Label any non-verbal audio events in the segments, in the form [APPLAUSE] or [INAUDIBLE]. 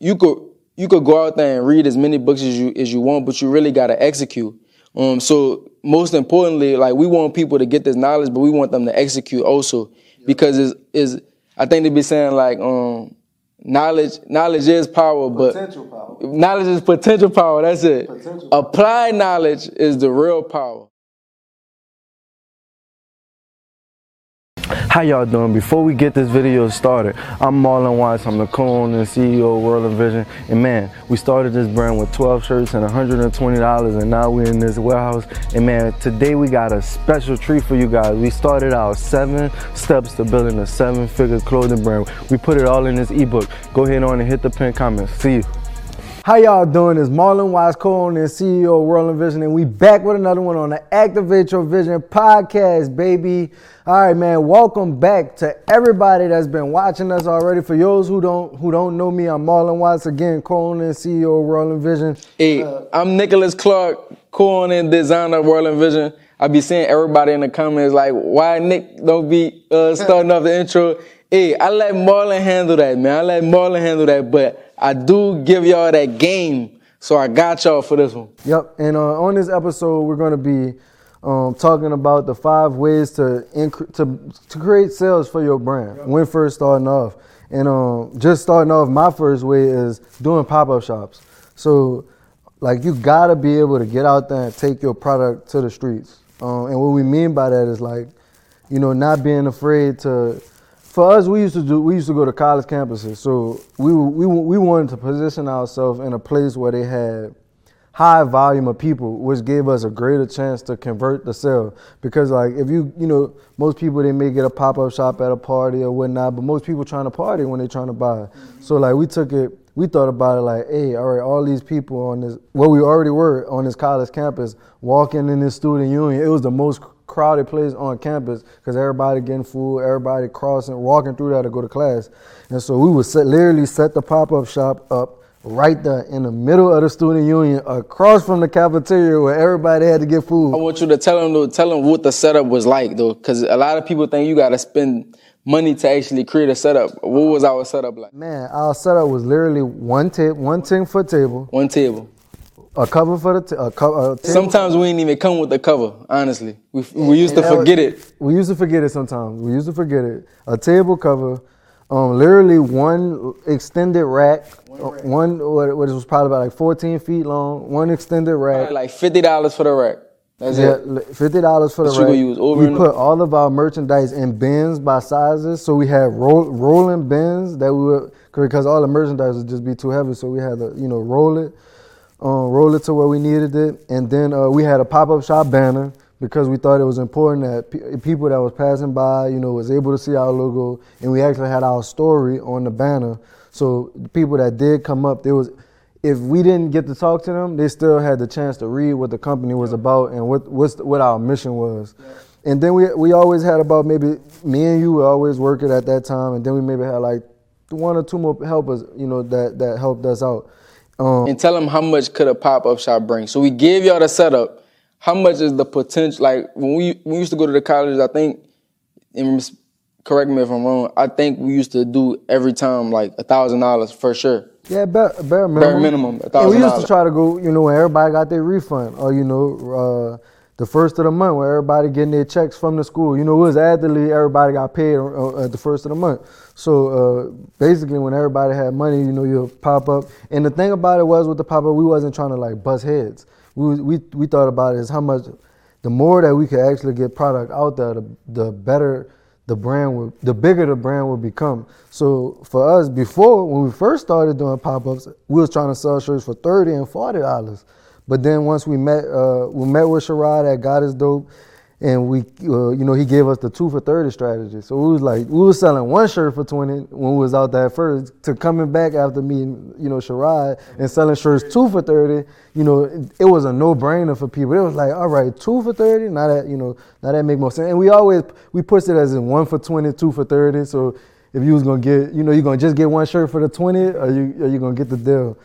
you could you could go out there and read as many books as you as you want, but you really gotta execute. Um, so most importantly, like we want people to get this knowledge, but we want them to execute also because is is I think they be saying like um knowledge knowledge is power, but power. knowledge is potential power. That's it. Potential Applied knowledge is the real power. How y'all doing? Before we get this video started, I'm Marlon Watts. I'm the co-owner and CEO of World of Vision. And man, we started this brand with 12 shirts and $120, and now we're in this warehouse. And man, today we got a special treat for you guys. We started our seven steps to building a seven-figure clothing brand. We put it all in this ebook. Go ahead on and hit the pin comments. See you. How y'all doing? It's Marlon Wise, co-owner and CEO of World Vision, and we back with another one on the Activate Your Vision podcast, baby. All right, man. Welcome back to everybody that's been watching us already. For those who don't who don't know me, I'm Marlon Wise again, co-owner and CEO of World Vision. Hey, I'm Nicholas Clark, co-owner and designer of World Vision. I be seeing everybody in the comments like, why Nick don't be uh, starting off the intro? Hey, I let Marlon handle that, man. I let Marlon handle that, but I do give y'all that game. So I got y'all for this one. Yep. And uh, on this episode, we're going to be um, talking about the five ways to, incre- to to create sales for your brand when first starting off. And um, just starting off, my first way is doing pop up shops. So, like, you gotta be able to get out there and take your product to the streets. Um, and what we mean by that is like, you know, not being afraid to. For us, we used to do. We used to go to college campuses, so we we we wanted to position ourselves in a place where they had high volume of people, which gave us a greater chance to convert the sale. Because like if you you know most people they may get a pop up shop at a party or whatnot, but most people trying to party when they trying to buy. So like we took it, we thought about it like, hey, all right, all these people on this, well we already were on this college campus, walking in this student union. It was the most crowded place on campus because everybody getting food, everybody crossing, walking through there to go to class. And so we would set, literally set the pop up shop up right there in the middle of the student union, across from the cafeteria where everybody had to get food. I want you to tell them, though, tell them what the setup was like, though, because a lot of people think you got to spend money to actually create a setup. What was our setup like? Man, our setup was literally one tip, one ten foot table, One table. A cover for the t- a, co- a. Sometimes we didn't even come with the cover. Honestly, we we used to And that was- forget it. We used to forget it sometimes. We used to forget it. A table cover, um, literally one extended rack, uh, one what, what was probably about like 14 feet long, one extended rack. Like fifty dollars for the rack. That's Yeah, it. fifty dollars for the rack. gonna use over we put all of our merchandise in bins by sizes, so we had roll, rolling bins that we would because all the merchandise would just be too heavy, so we had to you know roll it, um, roll it to where we needed it, and then uh, we had a pop up shop banner because we thought it was important that pe- people that was passing by, you know, was able to see our logo, and we actually had our story on the banner, so the people that did come up, there was if we didn't get to talk to them, they still had the chance to read what the company was about and what what's, what our mission was. And then we we always had about maybe me and you were always working at that time, and then we maybe had like one or two more helpers, you know, that that helped us out. Um, and tell them how much could a pop up shop bring. So we gave y'all the setup. How much is the potential? Like when we when we used to go to the college, I think, and correct me if I'm wrong. I think we used to do every time like a thousand dollars for sure. Yeah, bare, bare minimum. Bare minimum, a we used to try to go, you know, when everybody got their refund, or you know, uh, the first of the month, where everybody getting their checks from the school. You know, it was athlete, everybody got paid uh, at the first of the month. So uh, basically, when everybody had money, you know, you'll pop up. And the thing about it was with the pop up, we wasn't trying to like bust heads. We we we thought about it as how much, the more that we could actually get product out there, the the better the brand would, the bigger the brand would become. So for us, before when we first started doing pop-ups, we was trying to sell shirts for thirty and forty dollars. But then once we met, uh, we met with Sherrod at God is Dope, and we, uh, you know, he gave us the two for thirty strategy. So we was like, we was selling one shirt for twenty when we was out there first. To coming back after meeting, you know, Sherrod and selling shirts two for thirty, you know, it, was a no brainer for people. It was like, all right, two for thirty. Now that you know, now that make more sense. And we always we pushed it as in one for twenty, two for thirty. So if you was gonna get, you know, you're gonna just get one shirt for the twenty, or you are you gonna get the deal.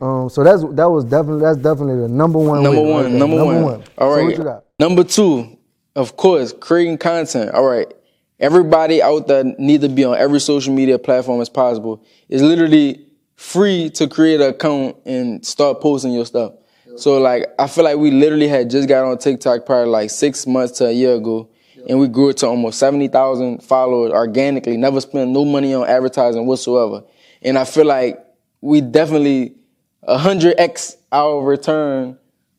Um, so that's that was definitely that's definitely the number one. Number way right one, there. number, one. All So what you got? Number two, of course, creating content. All right. Everybody out there need to be on every social media platform as possible. It's literally free to create an account and start posting your stuff. So like I feel like we literally had just got on TikTok probably like six months to a year ago, and we grew it to almost seventy thousand followers organically. Never spent no money on advertising whatsoever, and I feel like we definitely hundred x our return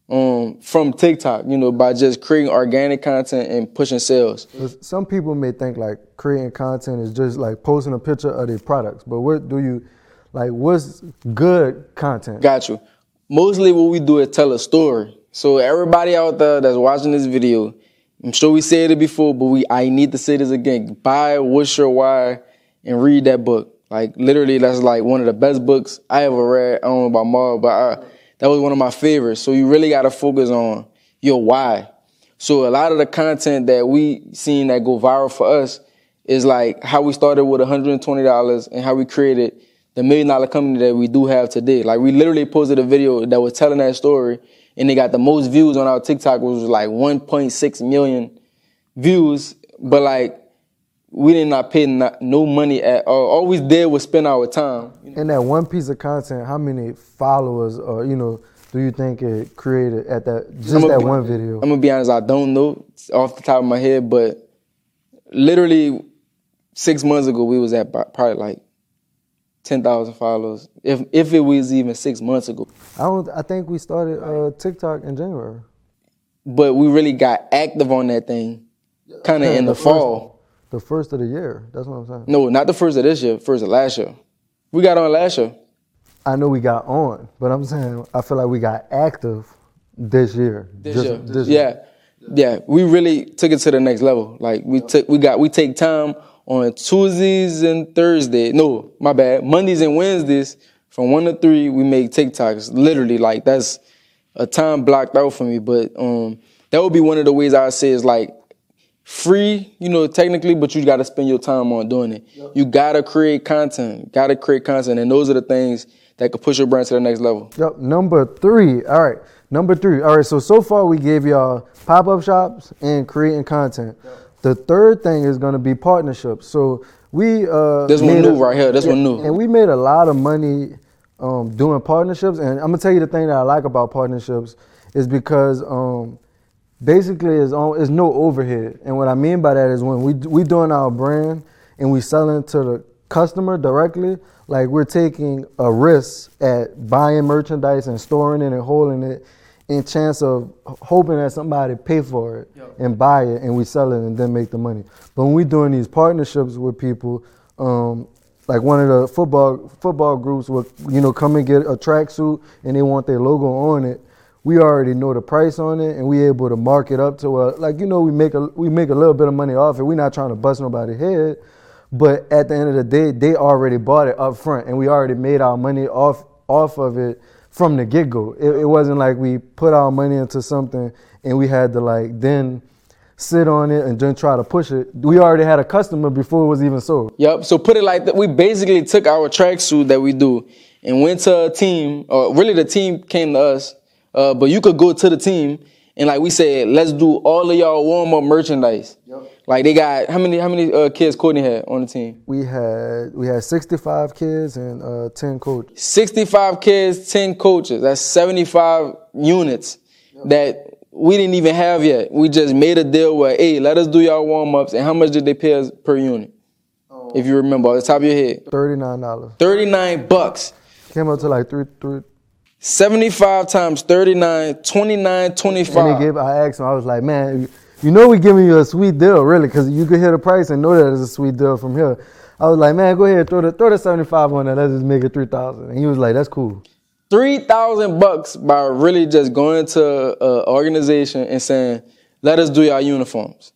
um, from TikTok. You know, by just creating organic content and pushing sales. Some people may think like creating content is just like posting a picture of their products, but what do you like? What's good content? Got you. Mostly what we do is tell a story. So everybody out there that's watching this video, I'm sure we said it before, but we I need to say this again. Buy What's Your Why and read that book. Like literally, that's like one of the best books I ever read. I don't know about Mar, but I, that was one of my favorites. So you really got to focus on your why. So a lot of the content that we seen that go viral for us is like how we started with $120 and how we created the million dollar company that we do have today. Like we literally posted a video that was telling that story and they got the most views on our TikTok, which was like 1.6 million views. But like we did not pay not, no money at all. All we did was spend our time. And that one piece of content, how many followers or you know do you think it created at that just that be, one video? I'm gonna be honest, I don't know off the top of my head, but literally six months ago we was at probably like ten thousand followers. If if it was even six months ago. I don't. I think we started uh, TikTok in January. But we really got active on that thing, kind of in the, the fall. The first of the year. That's what I'm saying. No, not the first of this year. First of last year. We got on last year. I know we got on, but I'm saying I feel like we got active this year. This Just, year. This yeah. Year. Yeah. We really took it to the next level. Like we took we got we take time on Tuesdays and Thursdays. No, my bad. Mondays and Wednesdays from one to three we make TikToks. Literally, like that's a time blocked out for me. But um that would be one of the ways I say is like free, you know, technically, but you got to spend your time on doing it. Yep. You got to create content, got to create content. And those are the things that could push your brand to the next level. Yep. Number three. All right. Number three. All right. So, so far we gave y'all pop up shops and creating content. Yep. The third thing is going to be partnerships. So, we. Uh, this one new a, right here. This one new. And we made a lot of money um, doing partnerships. And I'm going to tell you the thing that I like about partnerships is because. Um, basically is on is no overhead. And what I mean by that is when we we doing our brand and we selling to the customer directly, like we're taking a risk at buying merchandise and storing it and holding it in chance of hoping that somebody pay for it yep. and buy it and we sell it and then make the money. But when we're doing these partnerships with people, um, like one of the football football groups will you know come and get a tracksuit and they want their logo on it we already know the price on it and we able to mark it up to a like you know we make a we make a little bit of money off it. We're not trying to bust nobody head, but at the end of the day, they already bought it up front and we already made our money off off of it from the get go. It, it wasn't like we put our money into something and we had to like then sit on it and then try to push it. We already had a customer before it was even sold. Yep. So put it like that. We basically took our tracksuit that we do and went to a team, or really the team came to us uh, but you could go to the team and like we said, let's do all of y'all warm up merchandise. Yep. Like they got how many how many uh, kids Courtney had on the team? We had we had 65 kids and uh, 10 coaches. 65 kids, 10 coaches. That's 75 units yep. that we didn't even have yet. We just made a deal where, hey, let us do y'all warm ups. And how much did they pay us per unit? Oh. If you remember, off the top of your head. Thirty-nine dollars. Thirty-nine bucks. Came up to like three, three, 75 times 39, 29, 25. And they gave, I asked him, I was like, man, you know we giving you a sweet deal, really, because you could hear the price and know that it's a sweet deal from here. I was like, man, go ahead, throw the, throw the 75 on there. Let's just make it 3,000. And he was like, that's cool. 3,000 bucks by really just going to an organization and saying, let us do your uniforms.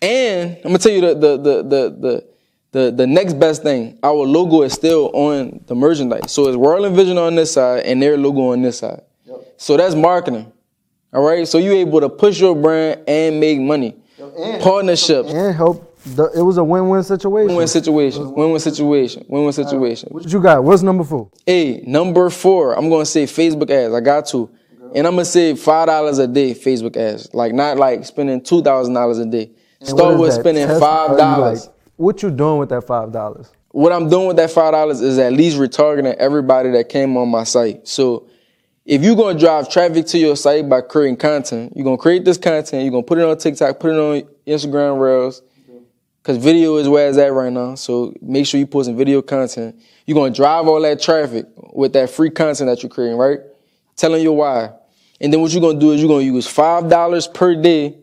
And I'm going to tell you the, the, the, the, the the, the next best thing, our logo is still on the merchandise. So it's World Vision on this side and their logo on this side. Yep. So that's marketing. All right. So you're able to push your brand and make money. And, Partnerships. And help. The, it was a win-win situation. Win-win situation. Win-win situation. Win-win situation. What you got? What's number four? Hey, number four. I'm gonna say Facebook ads. I got to, and I'm gonna say five dollars a day Facebook ads. Like not like spending two thousand dollars a day. Start with spending five dollars. What you doing with that five dollars? what I'm doing with that five dollars is at least retargeting everybody that came on my site. So if you're gonna drive traffic to your site by creating content, you're gonna create this content, you're gonna put it on TikTok, put it on Instagram Reels, because video is where it's at right now. So make sure you put some video content. You're gonna drive all that traffic with that free content that you're creating, right? Telling you why. And then what you're gonna do is you're gonna use five dollars per day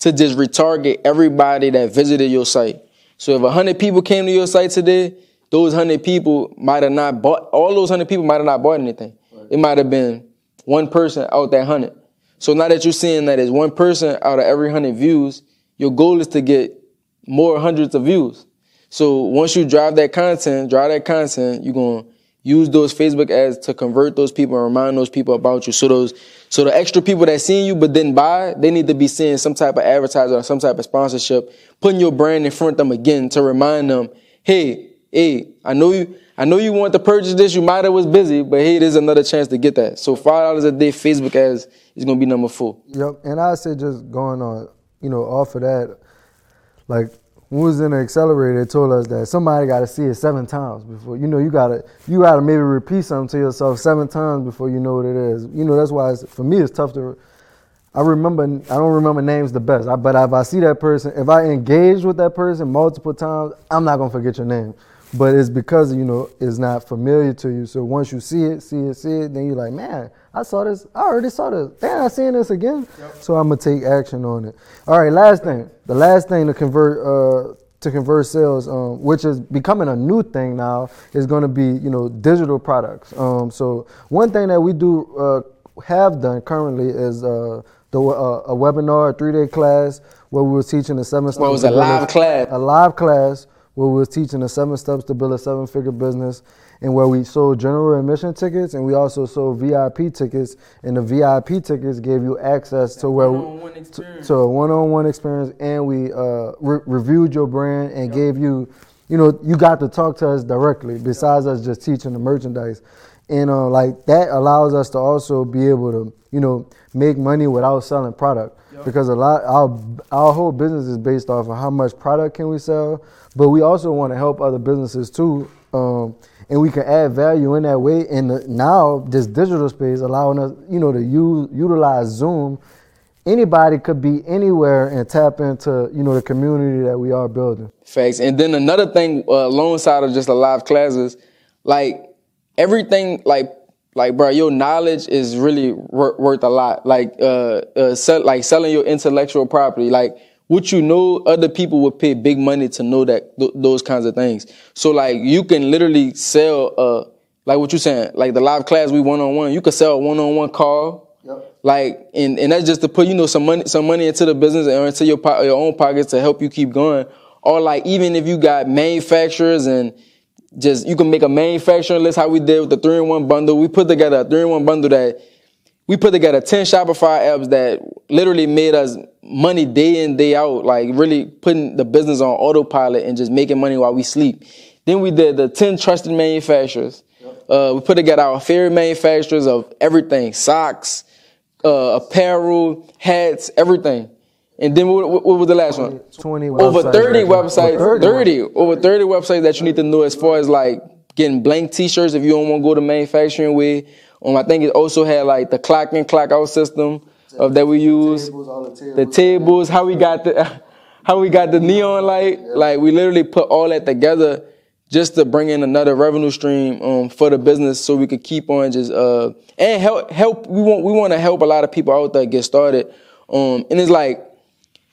to just retarget everybody that visited your site. So if hundred people came to your site today, those hundred people might have not bought all those hundred people might have not bought anything. It might have been one person out that hundred. So now that you're seeing that it's one person out of every hundred views, your goal is to get more hundreds of views. So once you drive that content, drive that content, you're gonna use those Facebook ads to convert those people and remind those people about you. So those so the extra people that seen you but didn't buy, they need to be seeing some type of advertising or some type of sponsorship, putting your brand in front of them again to remind them, hey, hey, I know you I know you want to purchase this. You might have was busy, but hey, there's another chance to get that. So five dollars a day Facebook ads is gonna be number four. Yep, and I say just going on, you know, off of that, like when we was in the accelerator, they told us that somebody got to see it seven times before you know you gotta you gotta maybe repeat something to yourself seven times before you know what it is. You know that's why for me it's tough to. I remember I don't remember names the best, I, but if I see that person, if I engage with that person multiple times, I'm not gonna forget your name but it's because you know it's not familiar to you. So once you see it, see it, see it, then you're like, man, I saw this. I already saw this. Damn, I seeing this again. Yep. So I'm gonna take action on it. All right, last thing. The last thing to convert uh, to convert sales, um, which is becoming a new thing now, is going to be you know digital products. Um, so one thing that we do uh, have done currently is uh, the uh, a webinar, a three day class where we were teaching the seven. Well, it was a live class. A live class where we was teaching the seven steps to build a seven figure business and where we sold general admission tickets and we also sold VIP tickets and the VIP tickets gave you access to where we, to, to, a one-on-one experience and we uh, re- reviewed your brand and yep. gave you you know you got to talk to us directly besides yep. us just teaching the merchandise and uh, like that allows us to also be able to you know make money without selling product yep. because a lot our our whole business is based off of how much product can we sell but we also want to help other businesses too. Um, and we can add value in that way. And the, now this digital space allowing us, you know, to use, utilize Zoom. Anybody could be anywhere and tap into, you know, the community that we are building. Facts. And then another thing, uh, alongside of just the live classes, like everything, like like bro, your knowledge is really worth a lot. Like uh, uh sell, like selling your intellectual property. Like what you know, other people would pay big money to know that th- those kinds of things. So like you can literally sell uh like what you saying, like the live class we one on one, you could sell a one on one call. Yep. Like and, and that's just to put you know some money some money into the business or into your po- your own pockets to help you keep going. Or like even if you got manufacturers and just you can make a manufacturing list how we did with the three in one bundle. We put together a three in one bundle that we put together 10 Shopify apps that literally made us money day in, day out, like really putting the business on autopilot and just making money while we sleep. Then we did the 10 trusted manufacturers. Uh, we put together our favorite manufacturers of everything socks, uh, apparel, hats, everything. And then what, what, was the last one? 20 Over 30 websites. 30, 30 over 30 websites that you need to know as far as like getting blank t-shirts if you don't want to go to manufacturing with um, I think it also had like the clock in, clock out system of that we use. The tables, the tables how we got the [LAUGHS] how we got the neon light. Like we literally put all that together just to bring in another revenue stream um, for the business, so we could keep on just uh, and help help. We want we want to help a lot of people out there get started. Um, and it's like,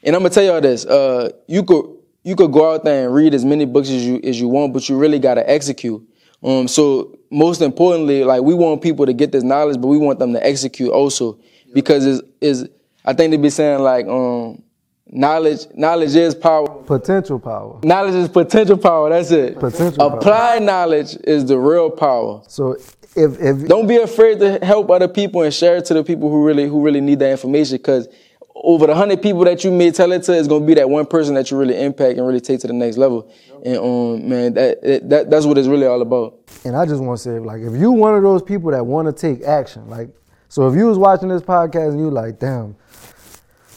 and I'm gonna tell y'all this: uh, you could you could go out there and read as many books as you as you want, but you really gotta execute. Um, so most importantly, like we want people to get this knowledge, but we want them to execute also because is is I think they be saying like um knowledge knowledge is power. Potential power. Knowledge is potential power. That's it. Potential. Applied power. knowledge is the real power. So if if don't be afraid to help other people and share it to the people who really who really need that information because over the hundred people that you may tell it to is gonna be that one person that you really impact and really take to the next level. Yep. And um, man, that, that that's what it's really all about. And I just want to say, like, if you one of those people that want to take action, like, so if you was watching this podcast and you like, damn,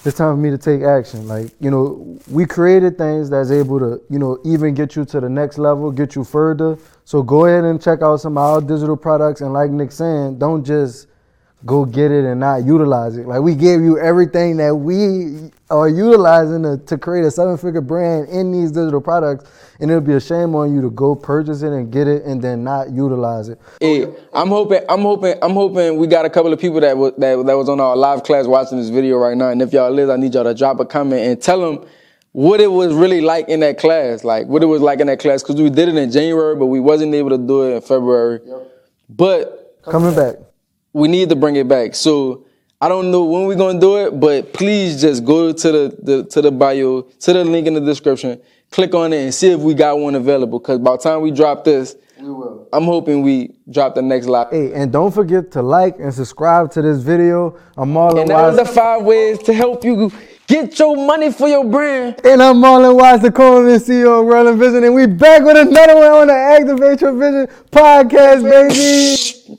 it's time for me to take action. Like, you know, we created things that's able to, you know, even get you to the next level, get you further. So go ahead and check out some of our digital products. And like Nick saying, don't just go get it and not utilize it. Like we gave you everything that we are utilizing to, to create a seven figure brand in these digital products. And it'll be a shame on you to go purchase it and get it and then not utilize it. Hey, I'm hoping, I'm hoping, I'm hoping we got a couple of people that was, that, that was on our live class watching this video right now. And if y'all is, I need y'all to drop a comment and tell them what it was really like in that class, like what it was like in that class. Cause we did it in January, but we wasn't able to do it in February. Yep. But coming back we need to bring it back. So I don't know when we're gonna do it, but please just go to the, the to the bio, to the link in the description, click on it and see if we got one available. Cause by the time we drop this, we will. I'm hoping we drop the next live. Hey, and don't forget to like and subscribe to this video. I'm Marlon And that was the five ways to help you get your money for your brand. And I'm Marlon Wise, the co-owner CEO of Relevant Vision, and we back with another one on the Activate Your Vision podcast, baby.